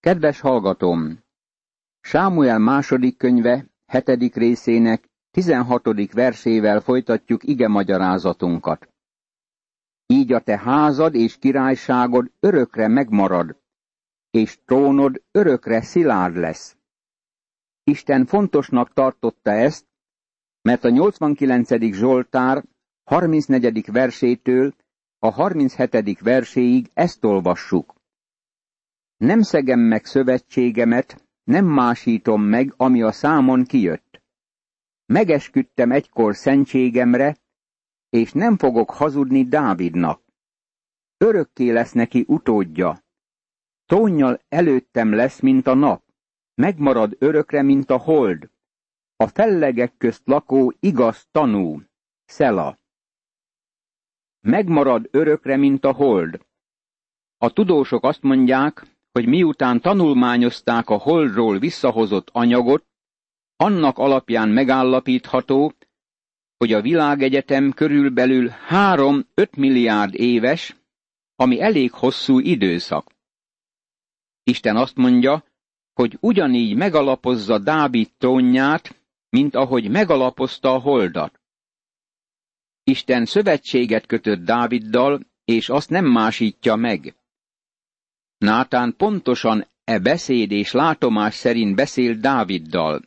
Kedves hallgatom! Sámuel második könyve, hetedik részének, tizenhatodik versével folytatjuk ige magyarázatunkat. Így a te házad és királyságod örökre megmarad, és trónod örökre szilárd lesz. Isten fontosnak tartotta ezt, mert a 89. Zsoltár 34. versétől a 37. verséig ezt olvassuk. Nem szegem meg szövetségemet, nem másítom meg, ami a számon kijött. Megesküdtem egykor szentségemre, és nem fogok hazudni Dávidnak. Örökké lesz neki utódja. Tónnyal előttem lesz, mint a nap, megmarad örökre, mint a hold. A fellegek közt lakó igaz tanú, Szela. Megmarad örökre, mint a hold. A tudósok azt mondják, hogy miután tanulmányozták a holdról visszahozott anyagot, annak alapján megállapítható, hogy a világegyetem körülbelül 3-5 milliárd éves, ami elég hosszú időszak. Isten azt mondja, hogy ugyanígy megalapozza Dávid trónját, mint ahogy megalapozta a holdat. Isten szövetséget kötött Dáviddal, és azt nem másítja meg. Nátán pontosan e beszéd és látomás szerint beszélt Dáviddal.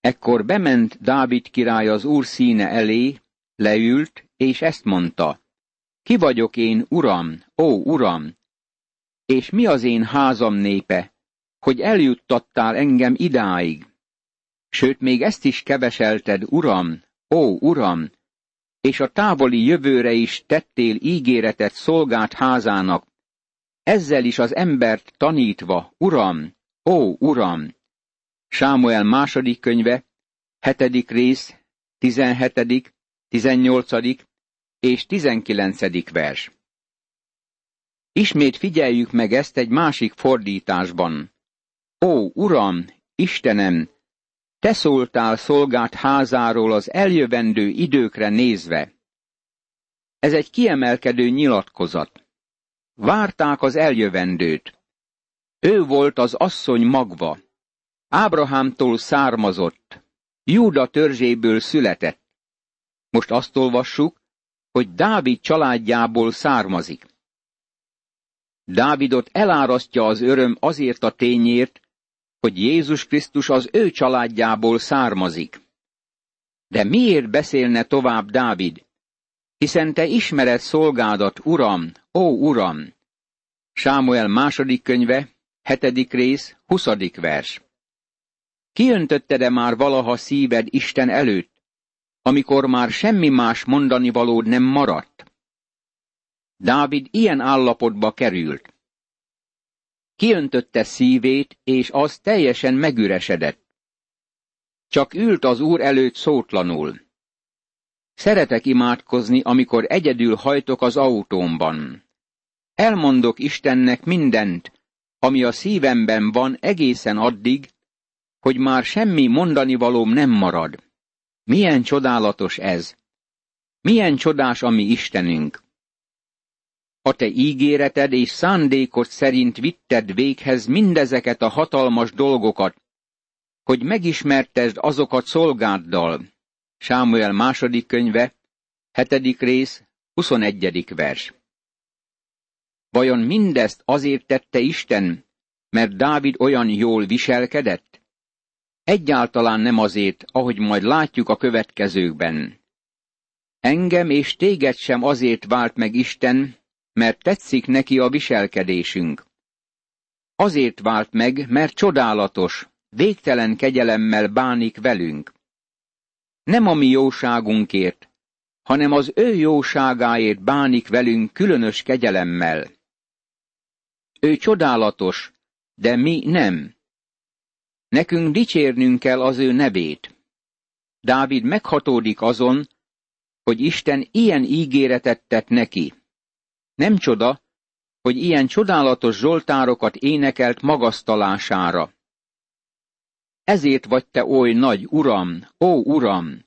Ekkor bement Dávid király az úr színe elé, leült, és ezt mondta. Ki vagyok én, uram, ó, uram? És mi az én házam népe, hogy eljuttattál engem idáig? Sőt, még ezt is keveselted, uram, ó, uram, és a távoli jövőre is tettél ígéretet szolgált házának, ezzel is az embert tanítva, Uram, ó, Uram! Sámuel második könyve, hetedik rész, tizenhetedik, tizennyolcadik és tizenkilencedik vers. Ismét figyeljük meg ezt egy másik fordításban. Ó, Uram, Istenem, te szóltál szolgált házáról az eljövendő időkre nézve. Ez egy kiemelkedő nyilatkozat. Várták az eljövendőt. Ő volt az asszony magva. Ábrahámtól származott. Júda törzséből született. Most azt olvassuk, hogy Dávid családjából származik. Dávidot elárasztja az öröm azért a tényért, hogy Jézus Krisztus az ő családjából származik. De miért beszélne tovább Dávid? Hiszen te ismered szolgádat, Uram, ó Uram! Sámuel második könyve, hetedik rész, huszadik vers. Kiöntötted-e már valaha szíved Isten előtt, amikor már semmi más mondani valód nem maradt? Dávid ilyen állapotba került. Kiöntötte szívét, és az teljesen megüresedett. Csak ült az úr előtt szótlanul. Szeretek imádkozni, amikor egyedül hajtok az autómban. Elmondok Istennek mindent, ami a szívemben van egészen addig, hogy már semmi mondani valóm nem marad. Milyen csodálatos ez! Milyen csodás a mi Istenünk! A te ígéreted és szándékod szerint vitted véghez mindezeket a hatalmas dolgokat, hogy megismertesd azokat szolgáddal, Sámuel második könyve, hetedik rész, 21. vers. Vajon mindezt azért tette Isten, mert Dávid olyan jól viselkedett? Egyáltalán nem azért, ahogy majd látjuk a következőkben. Engem és téged sem azért vált meg Isten, mert tetszik neki a viselkedésünk. Azért vált meg, mert csodálatos, végtelen kegyelemmel bánik velünk nem a mi jóságunkért, hanem az ő jóságáért bánik velünk különös kegyelemmel. Ő csodálatos, de mi nem. Nekünk dicsérnünk kell az ő nevét. Dávid meghatódik azon, hogy Isten ilyen ígéretet tett neki. Nem csoda, hogy ilyen csodálatos zsoltárokat énekelt magasztalására. Ezért vagy te oly nagy, Uram, ó Uram!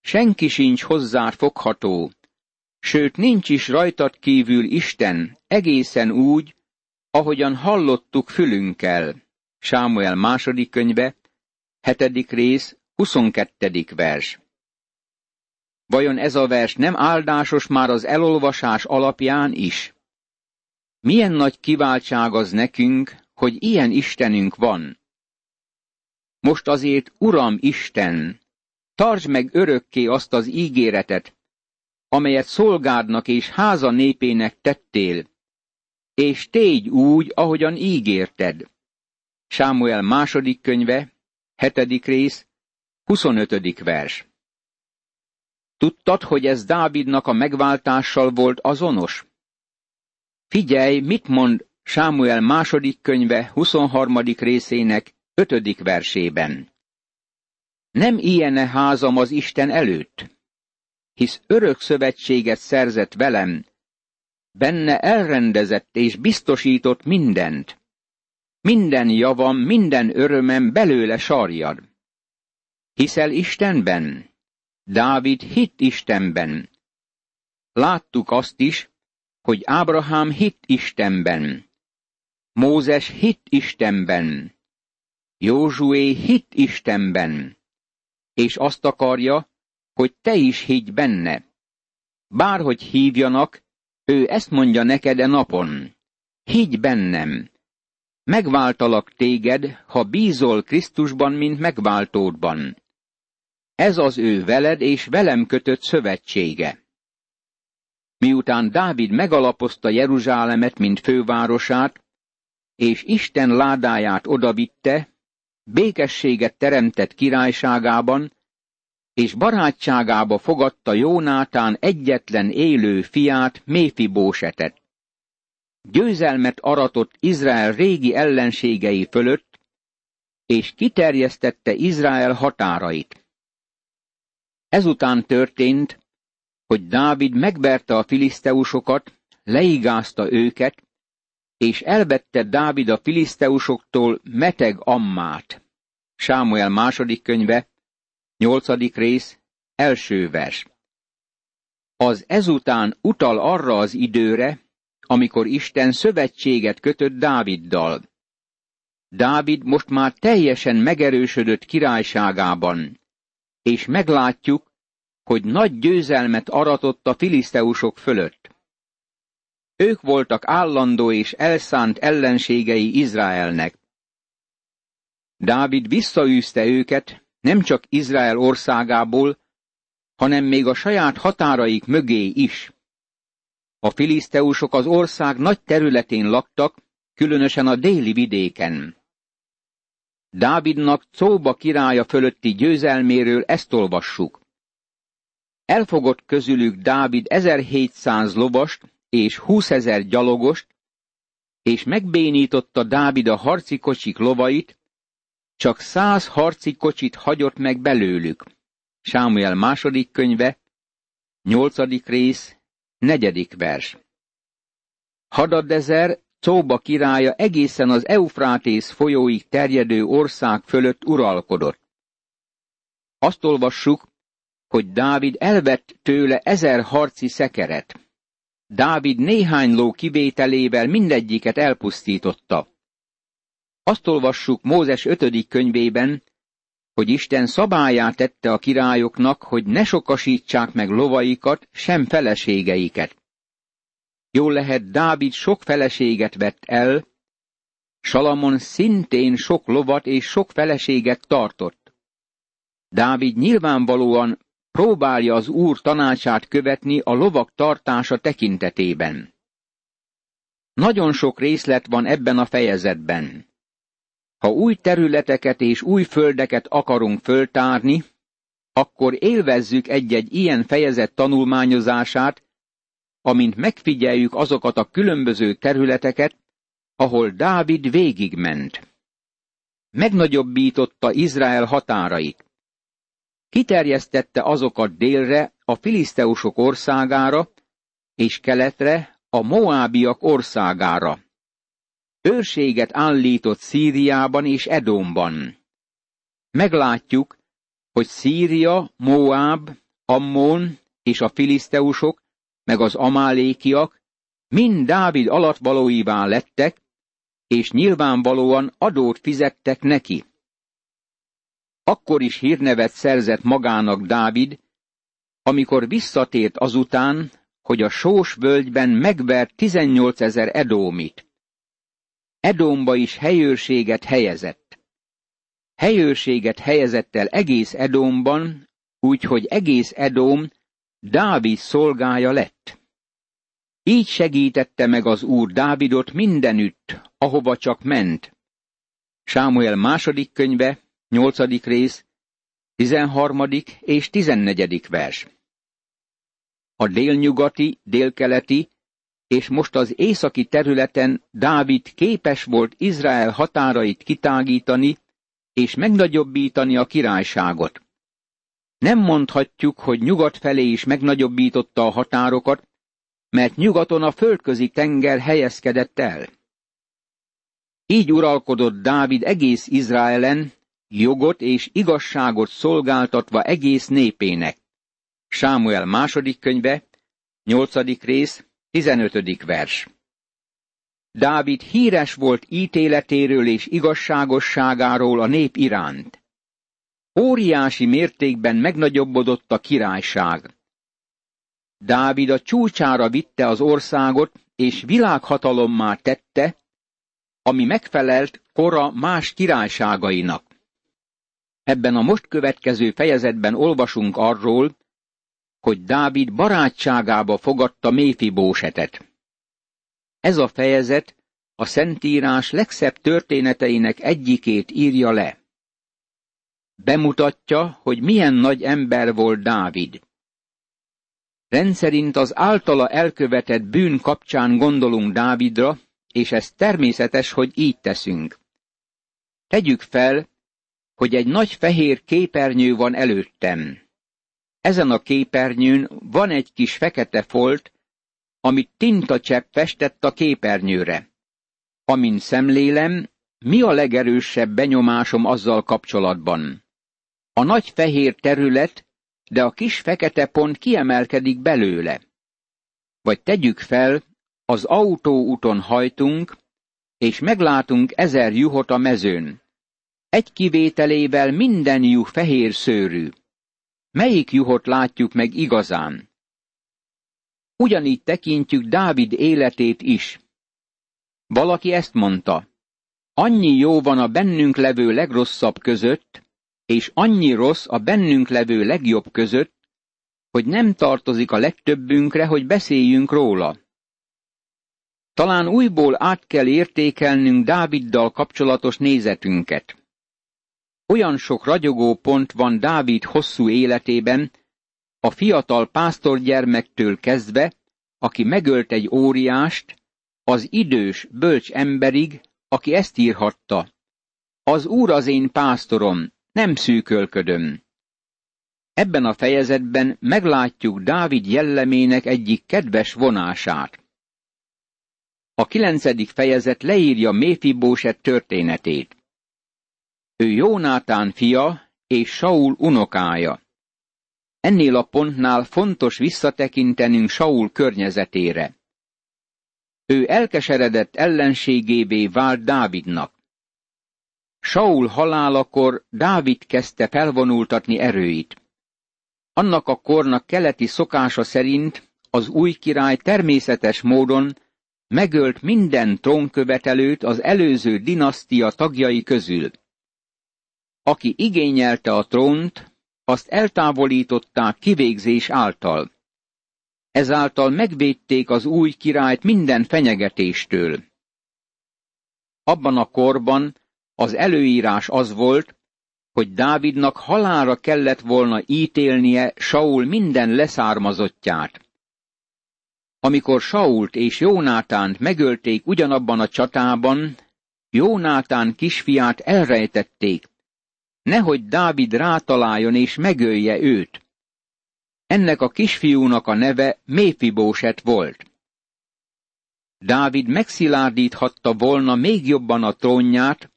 Senki sincs hozzá fogható, sőt nincs is rajtad kívül Isten, egészen úgy, ahogyan hallottuk fülünkkel. Sámuel második könyve, hetedik rész, huszonkettedik vers. Vajon ez a vers nem áldásos már az elolvasás alapján is? Milyen nagy kiváltság az nekünk, hogy ilyen Istenünk van. Most azért, Uram Isten, tartsd meg örökké azt az ígéretet, amelyet szolgádnak és háza népének tettél, és tégy úgy, ahogyan ígérted. Sámuel második könyve, hetedik rész, 25. vers. Tudtad, hogy ez Dávidnak a megváltással volt azonos? Figyelj, mit mond Sámuel második könyve 23. részének 5. versében. Nem ilyene házam az Isten előtt, hisz örök szövetséget szerzett velem, benne elrendezett és biztosított mindent. Minden javam, minden örömem belőle sarjad. Hiszel Istenben? Dávid hit Istenben. Láttuk azt is, hogy Ábrahám hit Istenben. Mózes hit Istenben. Józsué hit Istenben. És azt akarja, hogy te is higgy benne. Bárhogy hívjanak, ő ezt mondja neked e napon. Higgy bennem. Megváltalak téged, ha bízol Krisztusban, mint megváltódban. Ez az ő veled és velem kötött szövetsége. Miután Dávid megalapozta Jeruzsálemet, mint fővárosát, és Isten ládáját odavitte, békességet teremtett királyságában, és barátságába fogadta Jónátán egyetlen élő fiát, Méfibósetet. Győzelmet aratott Izrael régi ellenségei fölött, és kiterjesztette Izrael határait. Ezután történt, hogy Dávid megverte a filiszteusokat, leigázta őket, és elvette Dávid a filiszteusoktól meteg ammát. Sámuel második könyve, nyolcadik rész, első vers. Az ezután utal arra az időre, amikor Isten szövetséget kötött Dáviddal. Dávid most már teljesen megerősödött királyságában, és meglátjuk, hogy nagy győzelmet aratott a filiszteusok fölött. Ők voltak állandó és elszánt ellenségei Izraelnek. Dávid visszaűzte őket nem csak Izrael országából, hanem még a saját határaik mögé is. A filiszteusok az ország nagy területén laktak, különösen a déli vidéken. Dávidnak Cóba királya fölötti győzelméről ezt olvassuk. Elfogott közülük Dávid 1700 lovast, és húszezer gyalogost, és megbénította Dávid a harci kocsik lovait, csak száz harci kocsit hagyott meg belőlük. Sámuel második könyve, nyolcadik rész, negyedik vers. Hadadezer, Cóba királya egészen az Eufrátész folyóig terjedő ország fölött uralkodott. Azt olvassuk, hogy Dávid elvett tőle ezer harci szekeret. Dávid néhány ló kivételével mindegyiket elpusztította. Azt olvassuk Mózes ötödik könyvében, hogy Isten szabályát tette a királyoknak, hogy ne sokasítsák meg lovaikat, sem feleségeiket. Jól lehet, Dávid sok feleséget vett el, Salamon szintén sok lovat és sok feleséget tartott. Dávid nyilvánvalóan próbálja az úr tanácsát követni a lovak tartása tekintetében. Nagyon sok részlet van ebben a fejezetben. Ha új területeket és új földeket akarunk föltárni, akkor élvezzük egy-egy ilyen fejezet tanulmányozását, amint megfigyeljük azokat a különböző területeket, ahol Dávid végigment. Megnagyobbította Izrael határait kiterjesztette azokat délre a filiszteusok országára, és keletre a moábiak országára. Őrséget állított Szíriában és Edomban. Meglátjuk, hogy Szíria, Moáb, Ammon és a filiszteusok, meg az amálékiak mind Dávid alattvalóivá lettek, és nyilvánvalóan adót fizettek neki. Akkor is hírnevet szerzett magának Dávid, amikor visszatért azután, hogy a sós völgyben megvert 18 ezer edómit. Edomba is helyőrséget helyezett. Helyőrséget helyezett el egész Edomban, úgyhogy egész Edom Dávid szolgája lett. Így segítette meg az úr Dávidot mindenütt, ahova csak ment. Sámuel második könyve, nyolcadik rész, tizenharmadik és tizennegyedik vers. A délnyugati, délkeleti és most az északi területen Dávid képes volt Izrael határait kitágítani és megnagyobbítani a királyságot. Nem mondhatjuk, hogy nyugat felé is megnagyobbította a határokat, mert nyugaton a földközi tenger helyezkedett el. Így uralkodott Dávid egész Izraelen, jogot és igazságot szolgáltatva egész népének. Sámuel második könyve, nyolcadik rész, tizenötödik vers. Dávid híres volt ítéletéről és igazságosságáról a nép iránt. Óriási mértékben megnagyobbodott a királyság. Dávid a csúcsára vitte az országot, és világhatalommá tette, ami megfelelt kora más királyságainak. Ebben a most következő fejezetben olvasunk arról, hogy Dávid barátságába fogadta Méfibósetet. Ez a fejezet a Szentírás legszebb történeteinek egyikét írja le. Bemutatja, hogy milyen nagy ember volt Dávid. Rendszerint az általa elkövetett bűn kapcsán gondolunk Dávidra, és ez természetes, hogy így teszünk. Tegyük fel, hogy egy nagy fehér képernyő van előttem. Ezen a képernyőn van egy kis fekete folt, amit tintacsepp festett a képernyőre. Amint szemlélem, mi a legerősebb benyomásom azzal kapcsolatban? A nagy fehér terület, de a kis fekete pont kiemelkedik belőle. Vagy tegyük fel, az autóúton hajtunk, és meglátunk ezer juhot a mezőn. Egy kivételével minden juh fehér szőrű. Melyik juhot látjuk meg igazán? Ugyanígy tekintjük Dávid életét is. Valaki ezt mondta, annyi jó van a bennünk levő legrosszabb között, és annyi rossz a bennünk levő legjobb között, hogy nem tartozik a legtöbbünkre, hogy beszéljünk róla. Talán újból át kell értékelnünk Dáviddal kapcsolatos nézetünket. Olyan sok ragyogó pont van Dávid hosszú életében, a fiatal pásztorgyermektől kezdve, aki megölt egy óriást, az idős, bölcs emberig, aki ezt írhatta. Az Úr az én pásztorom, nem szűkölködöm. Ebben a fejezetben meglátjuk Dávid jellemének egyik kedves vonását. A kilencedik fejezet leírja Méfibóset történetét. Ő Jónátán fia és Saul unokája. Ennél a pontnál fontos visszatekintenünk Saul környezetére. Ő elkeseredett ellenségévé vált Dávidnak. Saul halálakor Dávid kezdte felvonultatni erőit. Annak a kornak keleti szokása szerint az új király természetes módon megölt minden trónkövetelőt az előző dinasztia tagjai közül. Aki igényelte a trónt, azt eltávolították kivégzés által. Ezáltal megvédték az új királyt minden fenyegetéstől. Abban a korban az előírás az volt, hogy Dávidnak halára kellett volna ítélnie Saul minden leszármazottját. Amikor Sault és Jónátánt megölték ugyanabban a csatában, Jónátán kisfiát elrejtették, nehogy Dávid rátaláljon és megölje őt. Ennek a kisfiúnak a neve Méfibóset volt. Dávid megszilárdíthatta volna még jobban a trónját,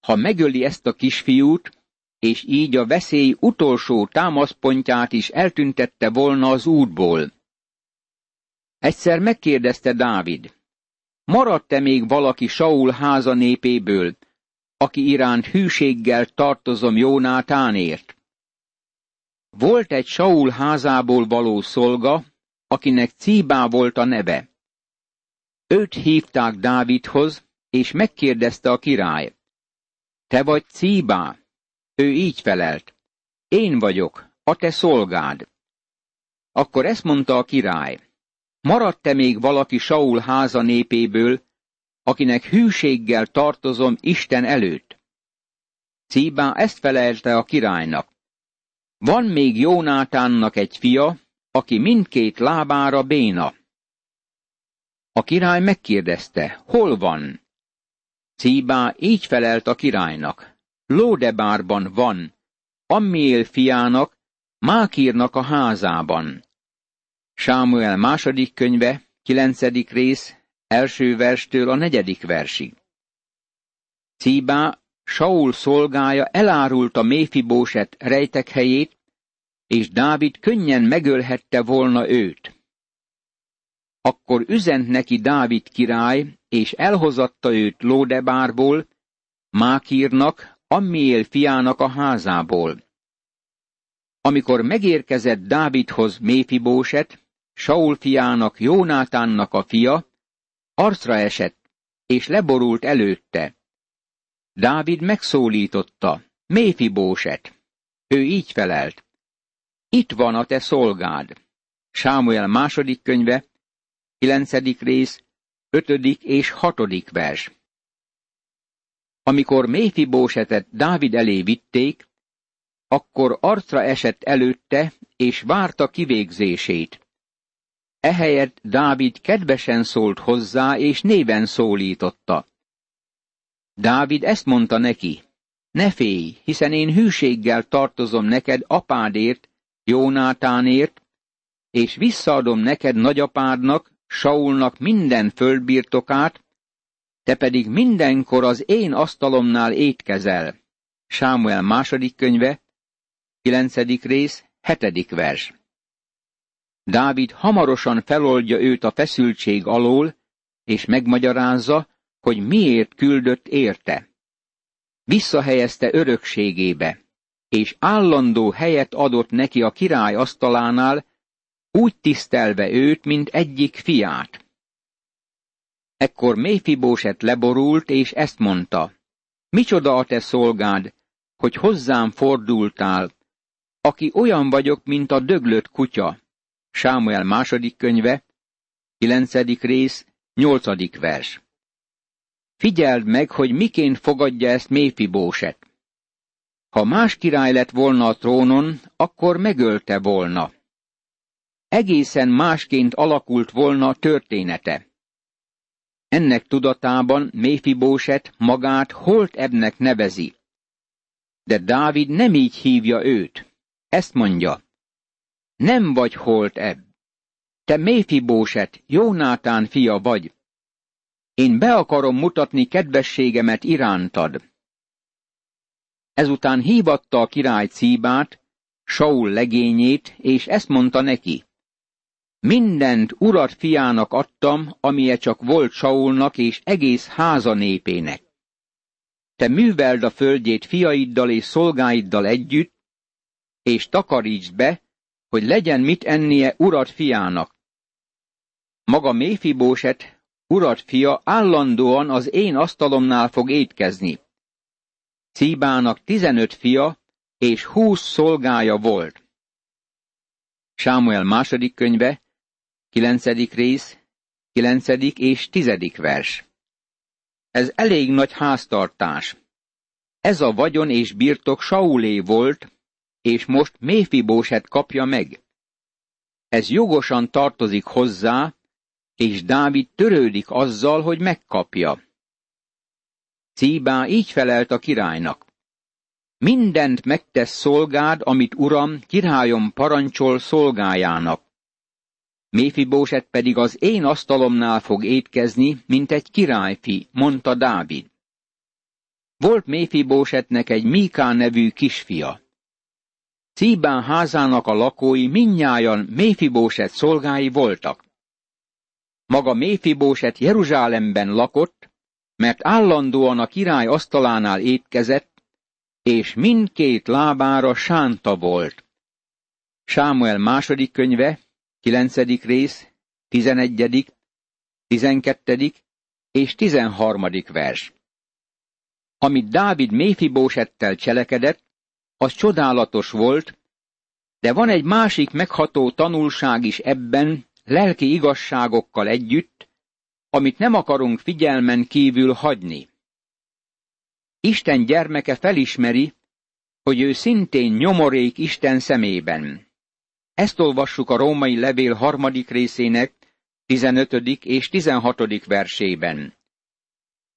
ha megöli ezt a kisfiút, és így a veszély utolsó támaszpontját is eltüntette volna az útból. Egyszer megkérdezte Dávid, maradt-e még valaki Saul háza népéből, aki iránt hűséggel tartozom Jónátánért? Volt egy Saul házából való szolga, akinek Cíbá volt a neve. Őt hívták Dávidhoz, és megkérdezte a király. Te vagy Cíbá? Ő így felelt. Én vagyok, a te szolgád. Akkor ezt mondta a király. Maradt-e még valaki Saul háza népéből, akinek hűséggel tartozom Isten előtt? Cíbá ezt felelte a királynak. Van még Jónátánnak egy fia, aki mindkét lábára béna. A király megkérdezte, hol van? Cíbá így felelt a királynak. Lódebárban van, Ammiél fiának, Mákírnak a házában. Sámuel második könyve, kilencedik rész, első verstől a negyedik versig. Cíbá, Saul szolgája elárulta Méfibóset rejtek helyét, és Dávid könnyen megölhette volna őt. Akkor üzent neki Dávid király, és elhozatta őt Lódebárból, Mákírnak, Ammiél fiának a házából. Amikor megérkezett Dávidhoz Méfibóset, Saul fiának Jónátánnak a fia, arcra esett, és leborult előtte. Dávid megszólította, Méfibóset. Ő így felelt. Itt van a te szolgád. Sámuel második könyve, kilencedik rész, ötödik és hatodik vers. Amikor Méfibósetet Dávid elé vitték, akkor arcra esett előtte, és várta kivégzését. Ehelyett Dávid kedvesen szólt hozzá, és néven szólította. Dávid ezt mondta neki, ne félj, hiszen én hűséggel tartozom neked apádért, Jónátánért, és visszaadom neked nagyapádnak, Saulnak minden földbirtokát, te pedig mindenkor az én asztalomnál étkezel. Sámuel második könyve, kilencedik rész, hetedik vers. Dávid hamarosan feloldja őt a feszültség alól, és megmagyarázza, hogy miért küldött érte. Visszahelyezte örökségébe, és állandó helyet adott neki a király asztalánál, úgy tisztelve őt, mint egyik fiát. Ekkor Méfibóset leborult, és ezt mondta, Micsoda a te szolgád, hogy hozzám fordultál, aki olyan vagyok, mint a döglött kutya. Sámuel második könyve, kilencedik rész, nyolcadik vers. Figyeld meg, hogy miként fogadja ezt Méfibóset. Ha más király lett volna a trónon, akkor megölte volna. Egészen másként alakult volna a története. Ennek tudatában Méfibóset magát Holt Ebnek nevezi. De Dávid nem így hívja őt. Ezt mondja. Nem vagy Holt Eb. Te Méfibóset, Jónátán fia vagy. Én be akarom mutatni kedvességemet irántad. Ezután hívatta a király Cíbát, Saul legényét, és ezt mondta neki. Mindent urat fiának adtam, amilyen csak volt Saulnak és egész háza népének. Te műveld a földjét fiaiddal és szolgáiddal együtt, és takarítsd be, hogy legyen mit ennie urat fiának. Maga Méfibóset, urat fia állandóan az én asztalomnál fog étkezni. Cíbának tizenöt fia és húsz szolgája volt. Sámuel második könyve, kilencedik rész, kilencedik és tizedik vers. Ez elég nagy háztartás. Ez a vagyon és birtok Saulé volt, és most Méfibóset kapja meg. Ez jogosan tartozik hozzá, és Dávid törődik azzal, hogy megkapja. Cíbá így felelt a királynak. Mindent megtesz szolgád, amit uram, királyom parancsol szolgájának. Méfibóset pedig az én asztalomnál fog étkezni, mint egy királyfi, mondta Dávid. Volt Méfibósetnek egy Míká nevű kisfia. Cíbán házának a lakói minnyájan Méfibóset szolgái voltak. Maga Méfibóset Jeruzsálemben lakott, mert állandóan a király asztalánál étkezett, és mindkét lábára sánta volt. Sámuel második könyve, kilencedik rész, tizenegyedik, tizenkettedik és tizenharmadik vers. Amit Dávid Méfibósettel cselekedett, az csodálatos volt, de van egy másik megható tanulság is ebben, lelki igazságokkal együtt, amit nem akarunk figyelmen kívül hagyni. Isten gyermeke felismeri, hogy ő szintén nyomorék Isten szemében. Ezt olvassuk a római levél harmadik részének 15. és 16. versében.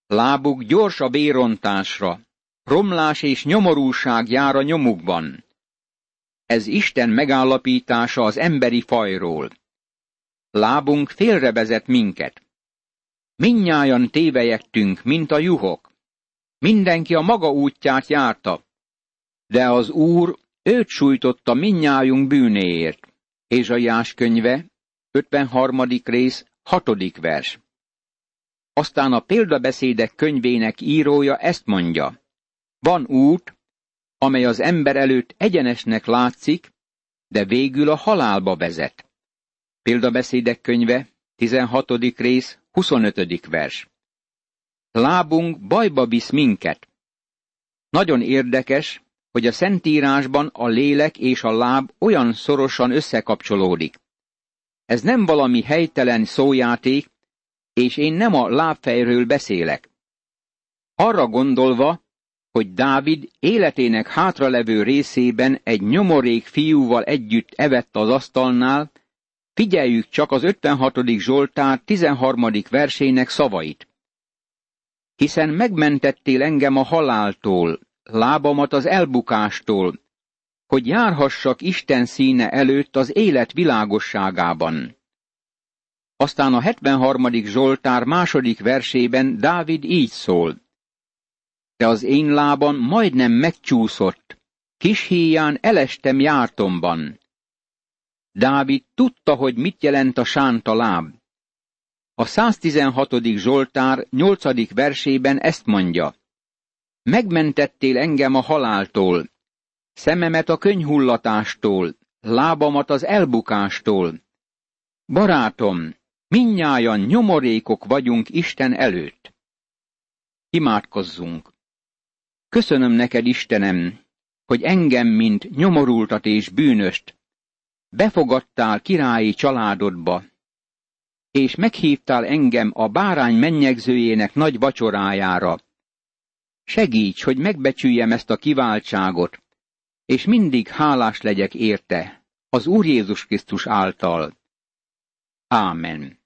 Lábuk gyors a bérontásra, romlás és nyomorúság jár a nyomukban. Ez Isten megállapítása az emberi fajról. Lábunk félrevezet minket. Minnyájan tévejektünk, mint a juhok. Mindenki a maga útját járta, de az Úr őt sújtotta minnyájunk bűnéért. Ézsaiás könyve, 53. rész, 6. vers. Aztán a példabeszédek könyvének írója ezt mondja. Van út, amely az ember előtt egyenesnek látszik, de végül a halálba vezet. Példabeszédek könyve, 16. rész, 25. vers. Lábunk bajba visz minket. Nagyon érdekes, hogy a Szentírásban a lélek és a láb olyan szorosan összekapcsolódik. Ez nem valami helytelen szójáték, és én nem a lábfejről beszélek. Arra gondolva, hogy Dávid életének hátralevő részében egy nyomorék fiúval együtt evett az asztalnál, figyeljük csak az 56. Zsoltár 13. versének szavait. Hiszen megmentettél engem a haláltól, lábamat az elbukástól, hogy járhassak Isten színe előtt az élet világosságában. Aztán a 73. Zsoltár második versében Dávid így szól. De az én lábam majdnem megcsúszott, kis híján elestem jártomban. Dávid tudta, hogy mit jelent a sánta láb. A 116. Zsoltár 8. versében ezt mondja. Megmentettél engem a haláltól, szememet a könyhullatástól, lábamat az elbukástól. Barátom, minnyájan nyomorékok vagyunk Isten előtt. Imádkozzunk! Köszönöm neked, Istenem, hogy engem, mint nyomorultat és bűnöst, befogadtál királyi családodba, és meghívtál engem a bárány mennyegzőjének nagy vacsorájára. Segíts, hogy megbecsüljem ezt a kiváltságot, és mindig hálás legyek érte, az Úr Jézus Krisztus által. Ámen.